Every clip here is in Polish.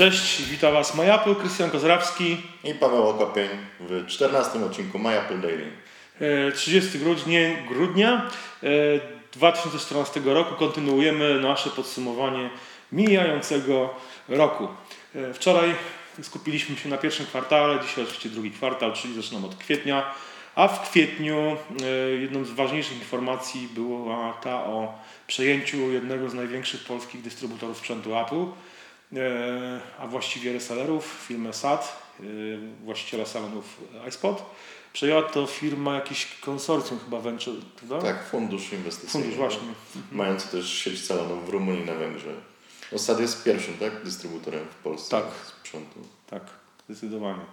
Cześć, witam Was MyApple, Krystian Kozrawski. I Paweł Okopień w 14 odcinku MyApple Daily. 30 grudnia, grudnia 2014 roku kontynuujemy nasze podsumowanie mijającego roku. E, wczoraj skupiliśmy się na pierwszym kwartale, dzisiaj oczywiście drugi kwartał, czyli zaczynam od kwietnia. A w kwietniu e, jedną z ważniejszych informacji była ta o przejęciu jednego z największych polskich dystrybutorów sprzętu Apple, e, a właściwie resellerów, firmę SAT, e, właściciela salonów iSpot. Przejęła to firma, jakiś konsorcjum chyba Venture, prawda? Tak, fundusz inwestycyjny. Fundusz, właśnie. Mający też sieć salonów w Rumunii na Węgrzech. No SAT jest pierwszym, tak? Dystrybutorem w Polsce Tak. sprzętu. Tak, zdecydowanie.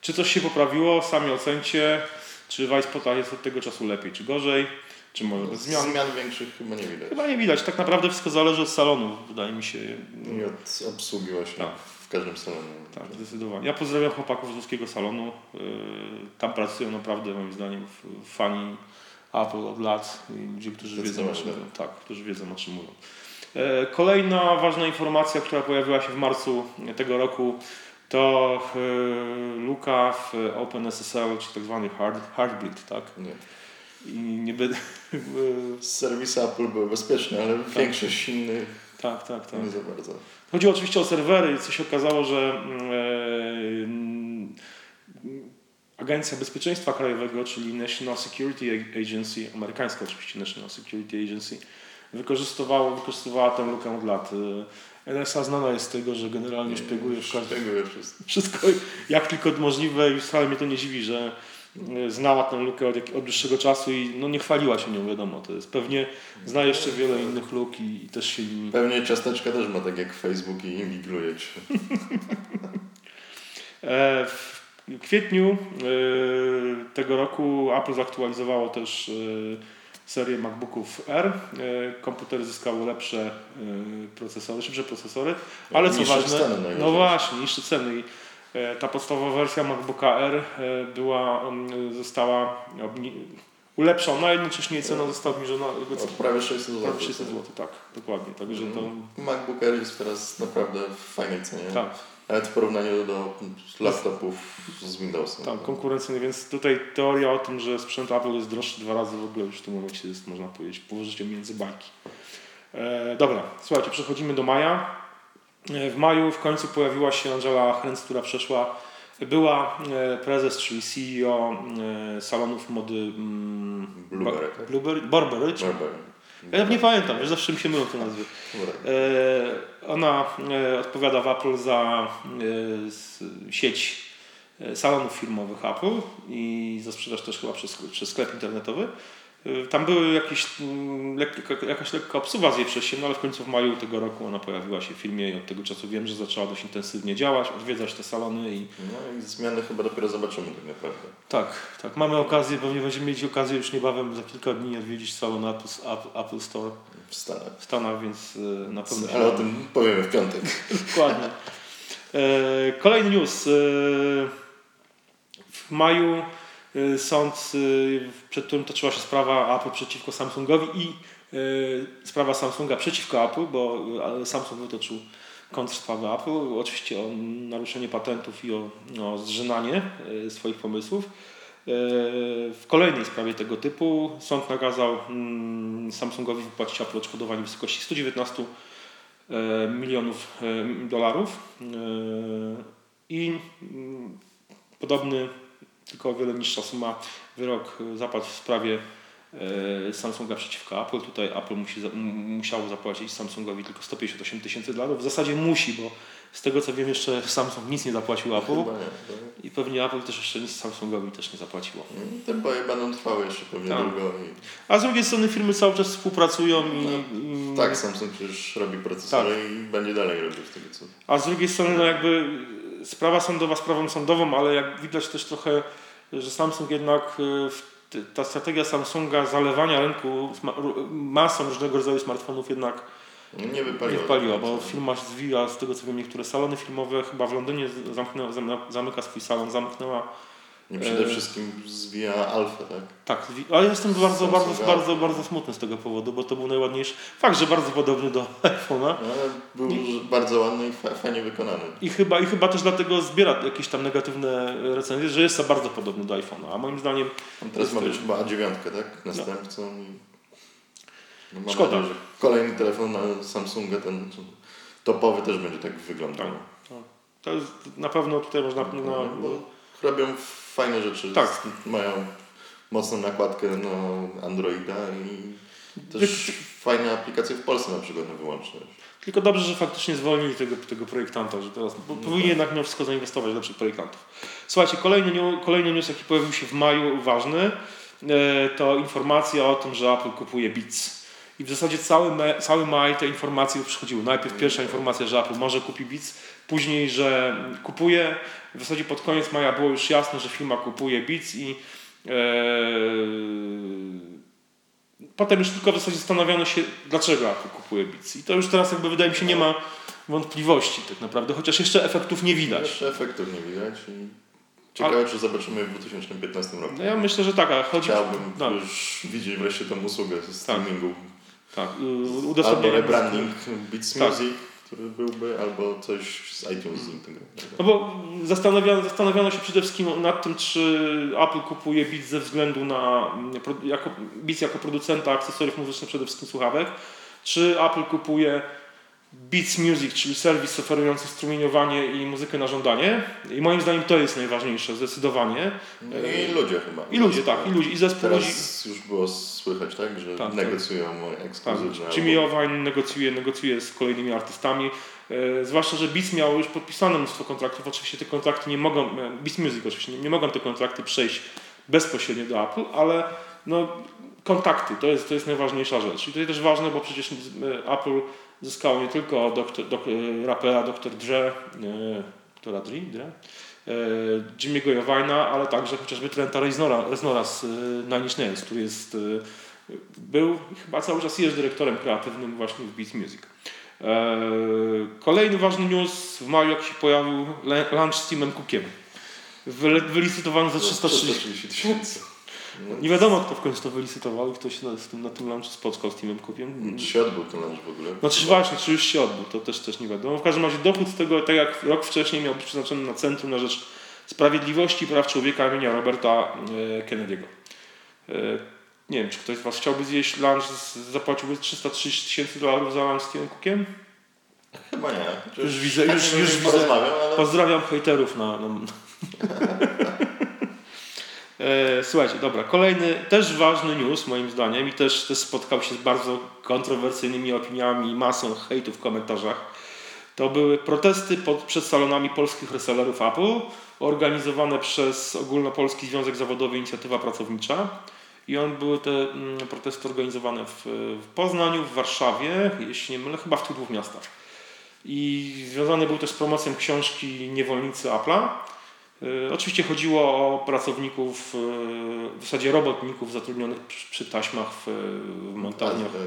Czy coś się poprawiło? Sami ocencie. Czy w iSpotach jest od tego czasu lepiej, czy gorzej? Czy może bez zmian? Zmian większych chyba nie widać. Chyba nie widać. Tak naprawdę wszystko zależy od salonu, wydaje mi się. I od obsługi właśnie Tak. w każdym salonie. Tak, zdecydowanie. Ja pozdrawiam chłopaków z ruskiego salonu. Yy, Tam pracują naprawdę, moim zdaniem, fani Apple od lat. I ludzie, którzy wiedzą, o czym. Tak, którzy wiedzą, o czym mówią. E, Kolejna ważna informacja, która pojawiła się w marcu tego roku, to e, luka w OpenSSL, czy tak zwany hard, Heartbleed, tak? Nie. I nie będę... Serwisy Apple były bezpieczne, ale większość innych tak, tak, tak. nie za bardzo. Chodzi oczywiście o serwery, co się okazało, że e, Agencja Bezpieczeństwa Krajowego, czyli National Security Agency, amerykańska oczywiście National Security Agency, wykorzystywała, wykorzystywała tę lukę od lat. E, NSA znana jest z tego, że generalnie szpieguje w każdym wszystko. jak tylko możliwe i wcale mnie to nie dziwi, że e, znała tę lukę od, od dłuższego czasu i no, nie chwaliła się nią, wiadomo. To jest pewnie zna jeszcze wiele innych luk i, i też się Pewnie ciasteczka też ma tak jak Facebook i inwigiluje cię. E, W kwietniu e, tego roku Apple zaktualizowało też e, serię MacBooków R. Komputery zyskały lepsze procesory, szybsze procesory, ale co ważne, ceny no najważniejsze. właśnie, niższe ceny. I, Ta podstawowa wersja MacBooka R e, była, mm, została ulepszona, a jednocześnie cena została obniżona Od prawie 600 zł. prawie 300 zł. Tak, dokładnie. Także to MacBook Air jest teraz naprawdę w fajnej cenie. tak. Nawet w porównaniu do laptopów z Windowsem. Tak, konkurencyjny, więc tutaj teoria o tym, że sprzęt Apple jest droższy dwa razy w ogóle już w tym momencie jest, można powiedzieć, położycie między bajki. E, dobra, słuchajcie, przechodzimy do maja. W maju w końcu pojawiła się Angela Hrens, która przeszła, była e, prezes, czyli CEO e, salonów mody mm, Blueberry, Ba-? Blueberry, Burberry, czy? Burberry. Ja nie pamiętam, wiesz, zawsze mi się mylą te nazwy. E, Ona odpowiada w Apple za sieć salonów firmowych Apple i za sprzedaż też chyba przez, przez sklep internetowy. E, Tam były jakieś, mm, lekko, jakaś lekka obsuwa z jej przez się, no ale w końcu w maju tego roku ona pojawiła się w firmie i od tego czasu wiem, że zaczęła dość intensywnie działać, odwiedzać te salony i No i zmiany chyba dopiero zobaczymy tak naprawdę. tak, tak, mamy okazję, pewnie będziemy mieć okazję już niebawem za kilka dni odwiedzić salon Apple, Apple, Store W Stanach. w Stanach, więc e, na pewno Ale o tym powiemy w piątek. Dokładnie. E, Kolejny news. E, W maju sąd, e, przed którym toczyła się sprawa Apple przeciwko Samsungowi i e, sprawa Samsunga przeciwko Apple, bo Samsung wytoczył kontrsprawę Apple, oczywiście o naruszenie patentów i o, o swoich pomysłów. W kolejnej sprawie tego typu sąd nakazał mm, Samsungowi wypłacić Apple odszkodowanie w wysokości 119 e, milionów dolarów i mm, podobny, tylko o wiele niższa suma wyrok e, zapadł w sprawie e, Samsunga przeciwko Apple. Tutaj Apple musi, musiało zapłacić Samsungowi tylko 158 tysięcy dolarów. W zasadzie musi, bo z tego co wiem jeszcze Samsung nic nie zapłacił Apple Chyba nie. i pewnie Apple też jeszcze nic Samsungowi też nie zapłaciło. Te boje będą trwały jeszcze pewnie Tak. długo. I... A z drugiej strony firmy cały czas współpracują i, i Tak, Samsung przecież robi procesory Tak. i będzie dalej robił z tego co. A z drugiej strony, no jakby sprawa sądowa sprawą sądową, ale jak widać też trochę, że Samsung jednak, y, ta strategia Samsunga zalewania rynku masą różnego rodzaju smartfonów jednak Nie nie wypaliło. wpaliła, do bo firma zwija, z tego co wiem, niektóre salony filmowe, chyba w Londynie zamknęła, zam- zamyka swój salon, zamknęła I przede wszystkim zwija alfę, tak? Tak, ale jestem bardzo, bardzo, Alpha. bardzo, bardzo smutny z tego powodu, bo to był najładniejszy. Fakt, że bardzo podobny do iPhone'a. No, ale był bardzo ładny i fa- fajnie wykonany. I chyba, I chyba też dlatego zbiera jakieś tam negatywne recenzje, że jest to bardzo podobny do iPhone'a. A moim zdaniem On teraz ma być chyba A9, tak? Następcą. i No, Szkoda. nadzieję, że kolejny telefon na Samsunga, ten topowy też będzie tak wyglądał. Tak. to jest, na pewno tutaj można... No, No, bo robią fajne rzeczy. Tak. Mają mocną nakładkę na Androida i też fajne aplikacje w Polsce na przykład na wyłączność. Tylko dobrze, że faktycznie zwolnili tego, tego projektanta, że teraz bo powinien jednak mimo wszystko zainwestować w lepszych projektantów. Słuchajcie, kolejny, kolejny news, jaki pojawił się w maju, ważny, e, to informacja o tym, że Apple kupuje Beats. I w zasadzie cały, me, cały maj te informacje przychodziły. Najpierw pierwsza informacja, że Apple może kupi Beats, później, że kupuje. W zasadzie pod koniec maja było już jasne, że firma kupuje Beats i e, potem już tylko w zasadzie zastanawiano się, dlaczego Apple kupuje Beats. I to już teraz jakby wydaje mi się nie ma wątpliwości tak naprawdę, chociaż jeszcze efektów nie widać. Jeszcze efektów nie widać ciekawe, czy zobaczymy w 2015 roku. No ja myślę, że tak, a chodzi... Chciałbym no, już widzieć wreszcie tą usługę ze streamingu. tak, y, Albo udostępnienie rebranding Beats Tak. Music, który byłby, albo coś z iTunes zintegrowanego. No bo zastanawiano, zastanawiano się przede wszystkim nad tym, czy Apple kupuje Beats ze względu na mm, jako, Beats jako producenta akcesoriów muzycznych, przede wszystkim słuchawek, czy Apple kupuje Beats Music, czyli serwis oferujący strumieniowanie i muzykę na żądanie. I moim zdaniem to jest najważniejsze, zdecydowanie. No I ludzie chyba. I ludzie, tak, i ludzie, i zespół ludzi. Teraz już było słychać, tak, że Tak, tak. negocjują Tak, ekskluzywne Jimmy albumy. Iovine negocjuje, negocjuje z kolejnymi artystami. E, zwłaszcza, że Beats miał już podpisane mnóstwo kontraktów. Oczywiście te kontrakty nie mogą, e, Beats Music oczywiście nie, nie mogą te kontrakty przejść bezpośrednio do Apple, ale no, kontakty to jest, to jest najważniejsza rzecz. I to jest też ważne, bo przecież e, Apple zyskało nie tylko doktor, dok, e, rapera Dr. Dre, e, doktora Dre, Dre? e, Jimmy'ego Iovina, ale także chociażby Trenta Reznora, Reznora z Nine Inch Nails, który jest, był chyba cały czas jest dyrektorem kreatywnym właśnie w Beats Music. Kolejny ważny news w maju, jak się pojawił, lunch z Timem Cookiem. Wylicytowano za 330 330 tysięcy. No, nie wiadomo, kto w końcu to wylicytował i kto się na, z tym, na tym lunchu spotkał z Timem Cookiem. Czy się odbył ten lunch w ogóle? Znaczy właśnie, czy już się odbył, to też, też nie wiadomo. W każdym razie dochód z tego, tak jak rok wcześniej miał być przeznaczony na Centrum na Rzecz Sprawiedliwości i Praw Człowieka imienia Roberta e, Kennedy'ego. E, Nie wiem, czy ktoś z Was chciałby zjeść lunch, zapłaciłby 330 tysięcy dolarów za lunch z Timem Cookiem? Chyba nie. Już widzę, tak już- już wiem, widzę. ale Pozdrawiam hejterów na... na... E, Słuchajcie, dobra, kolejny też ważny news moim zdaniem i też, też spotkał się z bardzo kontrowersyjnymi opiniami masą hejtu w komentarzach. To były protesty pod, przed salonami polskich resellerów Apple organizowane przez Ogólnopolski Związek Zawodowy Inicjatywa Pracownicza. I on były te mm, protesty organizowane w, w Poznaniu, w Warszawie, jeśli nie mylę, chyba w tych dwóch miastach. I związany był też z promocją książki Niewolnicy Apple'a. Y, Oczywiście chodziło o pracowników, y, w zasadzie robotników zatrudnionych przy, taśmach w, w montażniach, tak.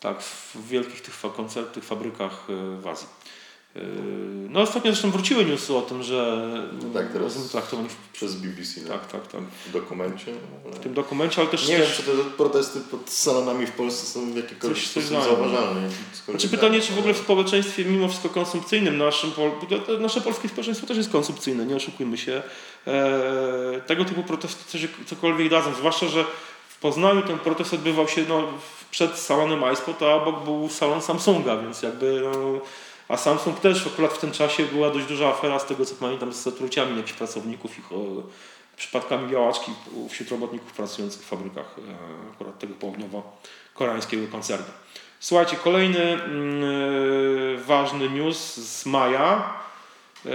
tak, w wielkich tych fa- koncert, tych fabrykach y, w Azji. Y, No ostatnio zresztą wróciły newsy o tym, że No tak, teraz- są traktowani w, Przez BBC tak, tak, tak, w dokumencie. w Ale... tym dokumencie, ale też Nie wiem, czy te protesty pod salonami w Polsce są w jakikolwiek Coś- coś zauważalne. Znaczy pytanie, czy w ogóle w społeczeństwie mimo wszystko konsumpcyjnym, naszym, nasze polskie społeczeństwo też jest konsumpcyjne, nie oszukujmy się, e, tego typu protesty coś, cokolwiek dadzą, zwłaszcza, że w Poznaniu ten protest odbywał się no, w- przed salonem iSpot, a obok był salon Samsunga, więc jakby no, a Samsung też akurat w tym czasie była dość duża afera z tego co pamiętam z zatruciami jakichś pracowników ich przypadkami białaczki wśród robotników pracujących w fabrykach e, akurat tego południowo-koreańskiego koncernu. Słuchajcie, kolejny mm, e, ważny news z maja. E,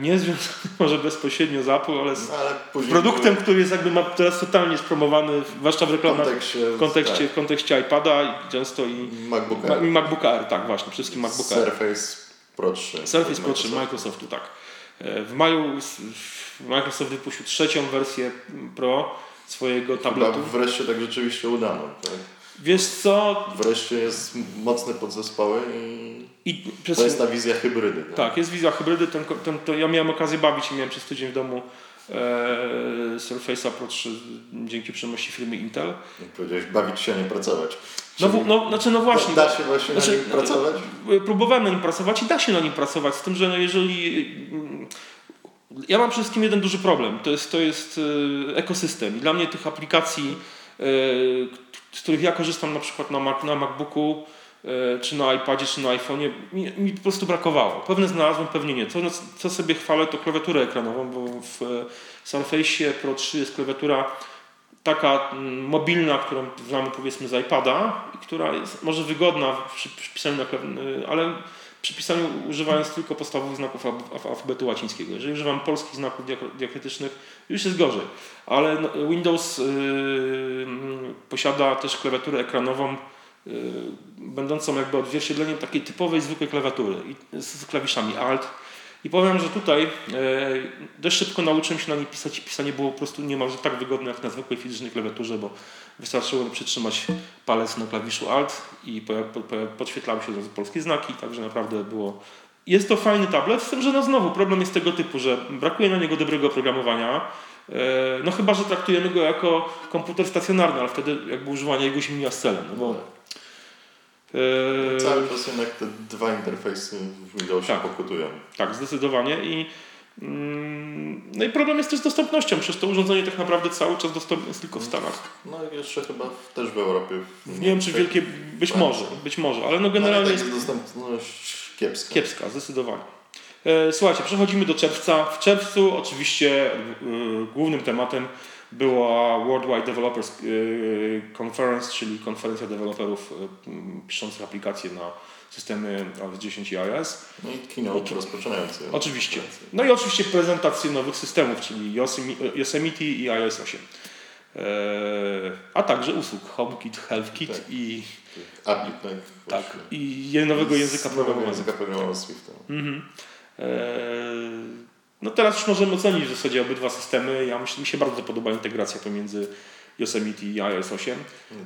nie związany może bezpośrednio z Apple, ale z No, ale produktem, który jest jakby ma teraz totalnie spromowany, zwłaszcza w w reklamach, kontekście, w kontekście, w kontekście iPada i często i tak, MacBook Ma- Air. i MacBooka Air, tak właśnie, wszystkim MacBooka Air. Surface Pro 3. Surface Pro 3 Microsoft. Microsoftu, tak. E, W maju Microsoft wypuścił trzecią wersję Pro swojego Chyba tabletu. wreszcie tak rzeczywiście udano. Tak? Wiesz co? Wreszcie jest mocne podzespoły i I to jest ta wizja hybrydy. Tak, jest wizja hybrydy. Ten, ten, to ja miałem okazję bawić się, miałem przez tydzień w domu e, Surface'a Pro 3 dzięki przenosi firmy Intel. Jak powiedziałeś, bawić się, a nie pracować. No, no, znaczy, no właśnie. Da się właśnie znaczy, na nim pracować? Próbowałem na nim pracować i da się na nim pracować, z tym, że no jeżeli... Mm, ja mam przede wszystkim jeden duży problem, to jest, to jest e, ekosystem i dla mnie tych aplikacji, e, z których ja korzystam na przykład na, Mac, na MacBooku, e, czy na iPadzie, czy na iPhone'ie, mi, mi, po prostu brakowało. Pewne znalazłem, pewnie nie. Co, no, co sobie chwalę, to klawiaturę ekranową, bo w Surface Pro 3 jest klawiatura taka mm, mobilna, którą znamy powiedzmy z iPada, która jest może wygodna przy, przy pisaniu na ale przy pisaniu używając tylko podstawowych znaków alfabetu łacińskiego. Jeżeli używam polskich znaków diakrytycznych, już jest gorzej. Ale no, Windows yy, posiada też klawiaturę ekranową, yy, będącą jakby odzwierciedleniem takiej typowej, zwykłej klawiatury z klawiszami Alt, i powiem, że tutaj e, dość szybko nauczyłem się na niej pisać i pisanie było po prostu niemalże tak wygodne jak na zwykłej fizycznej klawiaturze, bo wystarczyło przytrzymać palec na klawiszu Alt i podświetlały się od polskie znaki, także naprawdę było... Jest to fajny tablet, z tym, że no znowu problem jest tego typu, że brakuje na niego dobrego oprogramowania, e, no chyba, że traktujemy go jako komputer stacjonarny, ale wtedy jakby używanie jego się mija z celem. No bo Yy, Cały czas jednak te dwa interfejsy w Windowsie tak, pokutują. Tak, zdecydowanie. I, no i problem jest też z dostępnością. Przecież to urządzenie tak naprawdę cały czas dostępne jest tylko w Stanach. No jeszcze chyba też w Europie. W nie wiem czy wielkie, być tak. może, być może, ale no generalnie ale tak jest dostępność kiepska. Kiepska, zdecydowanie. E, słuchajcie, przechodzimy do czerwca. W czerwcu oczywiście yy, głównym tematem była Worldwide Developers y, Conference, czyli konferencja deweloperów piszących aplikacje na systemy iOS 10 i iOS. No i keynote rozpoczynający. Oczywiście. No i oczywiście prezentacje nowych systemów, czyli Yosemite i iOS 8. E, a także usług HomeKit, HealthKit tak. i API, tak. Tak, i nowego języka programowego. języka programowego Swift. Mhm. E, no teraz już możemy ocenić w zasadzie obydwa systemy. Ja myślę, mi się bardzo podoba integracja pomiędzy Yosemite i iOS 8.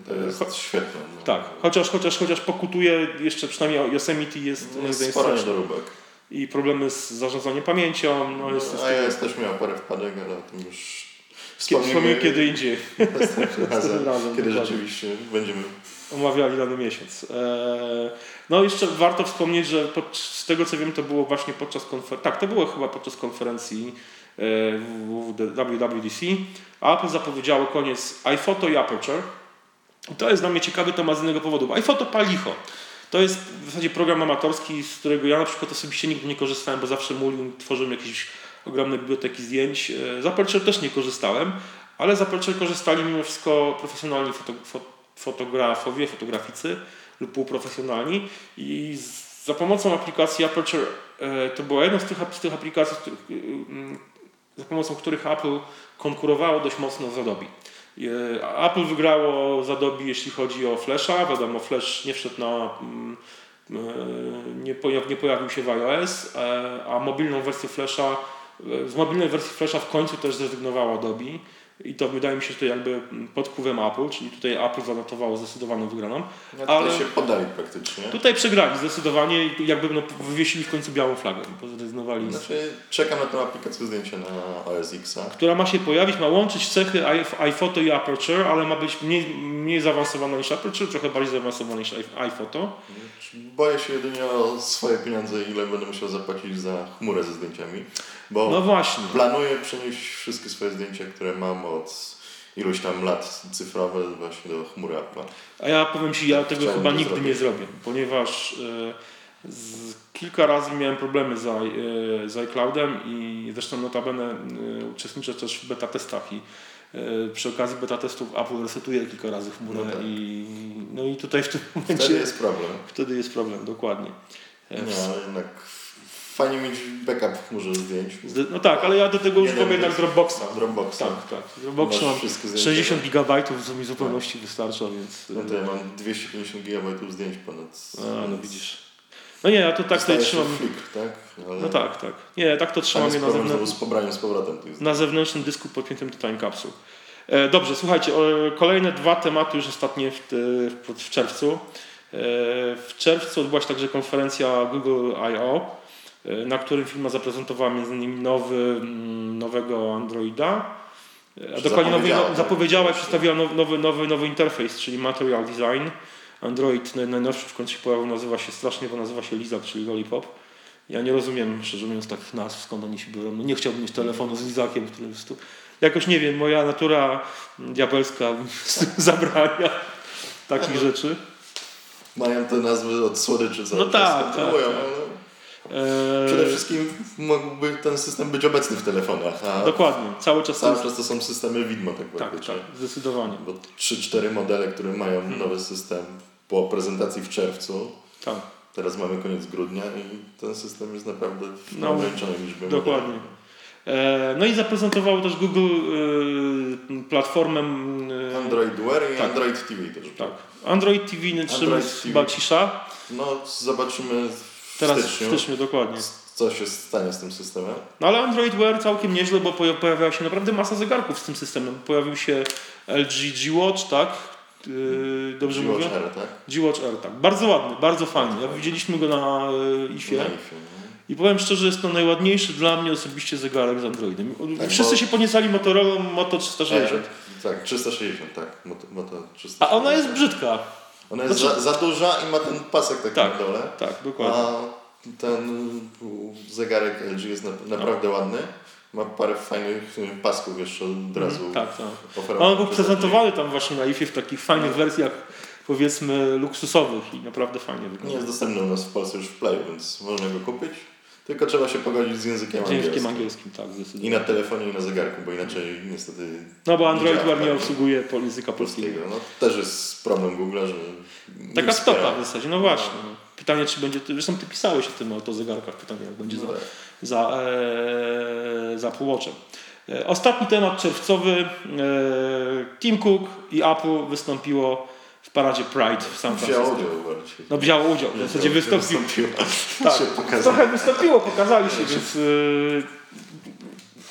To jest Cho świetne. No. Tak, chociaż, chociaż, chociaż pokutuje jeszcze przynajmniej Yosemite jest, no jest sporo niedoróbek. I problemy z zarządzaniem pamięcią. No, jest no, iOS też miał parę wpadek, ale o tym już wspomnimy kiedy indziej. razem, razem, kiedy rzeczywiście będziemy omawiali dany miesiąc. Eee, no jeszcze warto wspomnieć, że z tego co wiem to było właśnie podczas konferencji, tak to było chyba podczas konferencji WWDC. Apple zapowiedziało koniec iPhoto i Aperture. To jest dla mnie ciekawy temat z innego powodu, iPhoto palicho. To jest w zasadzie program amatorski, z którego ja na przykład osobiście nigdy nie korzystałem, bo zawsze mówił, tworzyłem jakieś ogromne biblioteki zdjęć. Z Aperture też nie korzystałem, ale z Aperture korzystali mimo wszystko profesjonalni fotografowie fotografowie, fotograficy lub półprofesjonalni i za pomocą aplikacji Aperture e, to była jedna z tych, z tych aplikacji, e, za pomocą których Apple konkurowało dość mocno z Adobe. E, Apple wygrało z Adobe jeśli chodzi o Flasha, wiadomo Flash nie wszedł na nie, pojaw, nie pojawił się w iOS, a mobilną wersję Flasha z mobilnej wersji Flasha w końcu też zrezygnowało Adobe i to wydaje mi się, że to jakby pod wpływem Apple, czyli tutaj Apple zanotowało zdecydowaną wygraną. No ale się podali praktycznie. Tutaj przegrali zdecydowanie i jakby no, wywiesili w końcu białą flagę, bo zrezygnowali. Znaczy, czekam na tę aplikację zdjęcia na OS X. Która ma się pojawić, ma łączyć cechy iPhoto i Aperture, ale ma być mniej, mniej zaawansowana niż Aperture, trochę bardziej zaawansowana niż iPhoto. Boję się jedynie o swoje pieniądze, ile będę musiał zapłacić za chmurę ze zdjęciami. Bo no właśnie. planuję przenieść wszystkie swoje zdjęcia, które mam od iluś tam lat cyfrowe właśnie do chmury Apple. A ja powiem Ci, ja tego chyba nigdy zrobić. nie zrobię, ponieważ yy, z, kilka razy miałem problemy z, yy, z iCloudem i zresztą notabene yy, uczestniczę też w beta testach i przy okazji beta testów Apple resetuje kilka razy chmurę no tak. i no i tutaj w tym momencie... Wtedy jest problem. Wtedy jest problem, dokładnie. Nie, ale jednak fajnie mieć backup w chmurze zdjęć. No tak, ale ja do tego używam jednak Dropboxa. Dropboxa. Tak, tak. Dropbox mam 60 GB, mi zupełności tak. wystarcza, więc... No to ja mam 250 GB zdjęć ponad. A, no widzisz. No nie, ja to tak tutaj trzymam. Flick, tak? Ale... No tak, tak. Nie, tak to trzymam je na zewnętrznym. z pobraniem z powrotem. Na zewnętrznym dysku podpiętym do time capsule. E, dobrze, słuchajcie, kolejne dwa tematy już ostatnie w, w, w czerwcu. E, w czerwcu odbyła się także konferencja Google I.O. e, na którym firma zaprezentowała m.in. nowy, mm, nowego Androida. E, A dokładnie nowy, Zapowiedziała, no, zapowiedziała i przedstawiła now- nowy, nowy, nowy interfejs, czyli Material Design. Android naj- najnowszy w końcu się pojawił, nazywa się strasznie, bo nazywa się Lizak, czyli Lollipop. Ja nie rozumiem, szczerze mówiąc, takich nazw, skąd oni się biorą. No nie chciałbym mieć telefonu z Lizakiem, który jest tu... Jakoś nie wiem, moja natura diabelska zabrania takich rzeczy. Mają te nazwy od słodyczy, No tak, tak, tak. Eee, Przede wszystkim mógłby ten system być obecny w telefonach, a Dokładnie, cały czas cały to czas to są systemy widmo tak Tak, tak, zdecydowanie. Bo 3-4 modele, które mają Hmm. nowy system po prezentacji w czerwcu, Tak, teraz mamy koniec grudnia i ten system jest naprawdę w No, ograniczonej liczbie dokładnie. modeli. Eee, No i zaprezentowało też Google e, platformę. e, Android Wear i tak. Android TV też. Tak. Android TV, jest TV. chyba cisza. No zobaczymy w Teraz styczniu, w styczniu, dokładnie. co się stanie z tym systemem. No ale Android Wear całkiem nieźle, bo poja- pojawiała się naprawdę masa zegarków z tym systemem. Pojawił się LG G-Watch, tak? Yy, dobrze mówię? G-Watch R, tak? G-Watch R, tak. Bardzo ładny, bardzo fajny. Ja widzieliśmy go na e, IFie. Na IFie, no. I powiem szczerze, jest to najładniejszy dla mnie osobiście zegarek z Androidem. Tak, Wszyscy bo- się podniecali Motorola Moto 360. R, tak, 360, tak. Moto, moto 360. A ona jest brzydka. Ona jest Znaczy- za, za duża i ma ten pasek taki Tak. na dole. Tak, dokładnie. A ten zegarek LG jest na, naprawdę ładny. Ma parę fajnych pasków jeszcze od razu. Tak, tak. oferowanych On był prezentowany tam właśnie na IFie w takich fajnych wersjach, powiedzmy, luksusowych i naprawdę fajnie LG. Nie wygląda. jest dostępny u nas w Polsce już w Playu, więc można go kupić. Tylko trzeba się pogodzić z językiem Z językiem angielskim. tak, I zdecydowanie. na telefonie i na zegarku, bo inaczej niestety No bo Android Wear nie tak. obsługuje po- języka polskiego. polskiego. No, też jest problem Google, że Taka stopa w zasadzie, no właśnie. No. Pytanie, czy będzie, zresztą ty pisałeś o tym autozegarkach, pytanie jak będzie za, No, za, e, za półoczem. E, Ostatni temat czerwcowy. E, Tim Cook i Apple wystąpiło paradzie Pride w San Francisco. udział bardziej. No wzięło udział, w zasadzie wystąpił. Tak, Tak, się pokazało. trochę wystąpiło, pokazali się, więc y,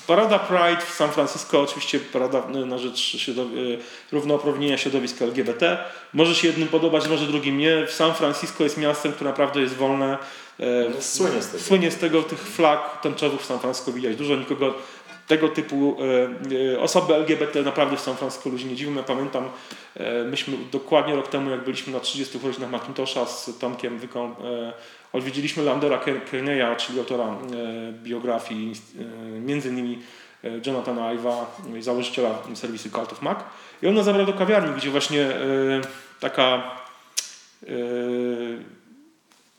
Parada Pride w San Francisco, oczywiście parada y, na rzecz środow- y, równouprawnienia środowiska LGBT. Może się jednym podobać, może drugim nie. W San Francisco jest miastem, które naprawdę jest wolne. E, No, słynie z tego. Słynie z tego, tych flag tęczowych w San Francisco widać dużo, nikogo tego typu e, e, osoby LGBT naprawdę w San Francisco ludzi nie dziwią. Ja pamiętam, e, myśmy dokładnie rok temu, jak byliśmy na 30 urodzinach Macintosha z Tomkiem odwiedziliśmy Landera Ker- Kearneya, czyli autora biografii między innymi Jonathana Iva, e, założyciela serwisu Cult of Mac. I on nas zabrał do kawiarni, gdzie właśnie taka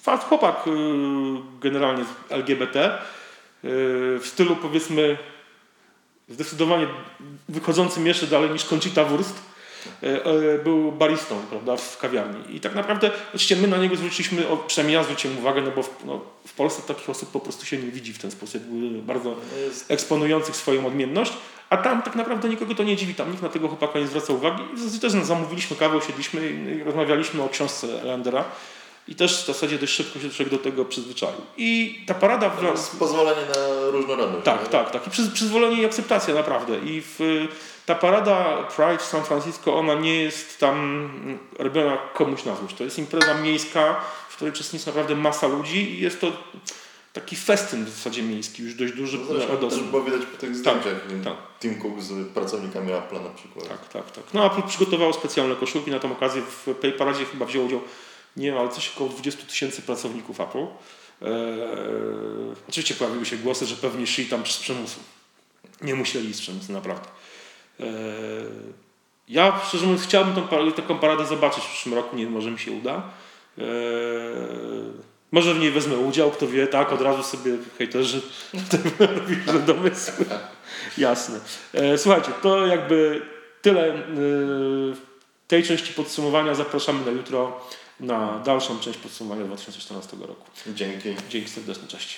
Fast chłopak generalnie LGBT w stylu powiedzmy zdecydowanie wychodzącym jeszcze dalej niż Conchita Wurst y, y, był baristą prawda, w kawiarni. I tak naprawdę oczywiście my na niego zwróciliśmy, przynajmniej ja zwróciłem uwagę, no bo w, no, w Polsce takich osób po prostu się nie widzi w ten sposób, bardzo No eksponujących swoją odmienność, a tam tak naprawdę nikogo to nie dziwi, tam nikt na tego chłopaka nie zwraca uwagi. I też zamówiliśmy kawę, usiedliśmy i rozmawialiśmy o książce Landera i też w zasadzie dość szybko się człowiek do tego przyzwyczaił. I ta parada... To jest pozwolenie na różnorodność. Tak, nie? tak, tak. I przyz, przyzwolenie i akceptacja naprawdę. I w, ta parada Pride w San Francisco, ona nie jest tam mm, robiona komuś na złość. To jest impreza miejska, w której uczestniczy naprawdę masa ludzi i jest to taki festyn w zasadzie miejski, już dość duży. No Zresztą radosny. też było widać po tych Tak, zdjęciach. tak. Tim Cook z pracownikami Apple'a na przykład. Tak, tak, tak. No Apple przygotowało specjalne koszulki na tą okazję. W tej paradzie chyba wzięło udział, nie ale coś około 20 tysięcy pracowników Apple. Eee, oczywiście pojawiły się głosy, że pewnie szli tam z przymusu. Nie musieli z przymusu, naprawdę. Eee, ja szczerze mówiąc chciałbym tą, taką paradę zobaczyć w przyszłym roku, nie wiem, może mi się uda. Eee, może w niej wezmę udział, kto wie, tak, od razu sobie hejterzy robili domysły. Jasne. E, Słuchajcie, to jakby tyle e, tej części podsumowania. Zapraszamy na jutro na dalszą część podsumowania 2014 roku. Dzięki. Dzięki serdeczne, cześć.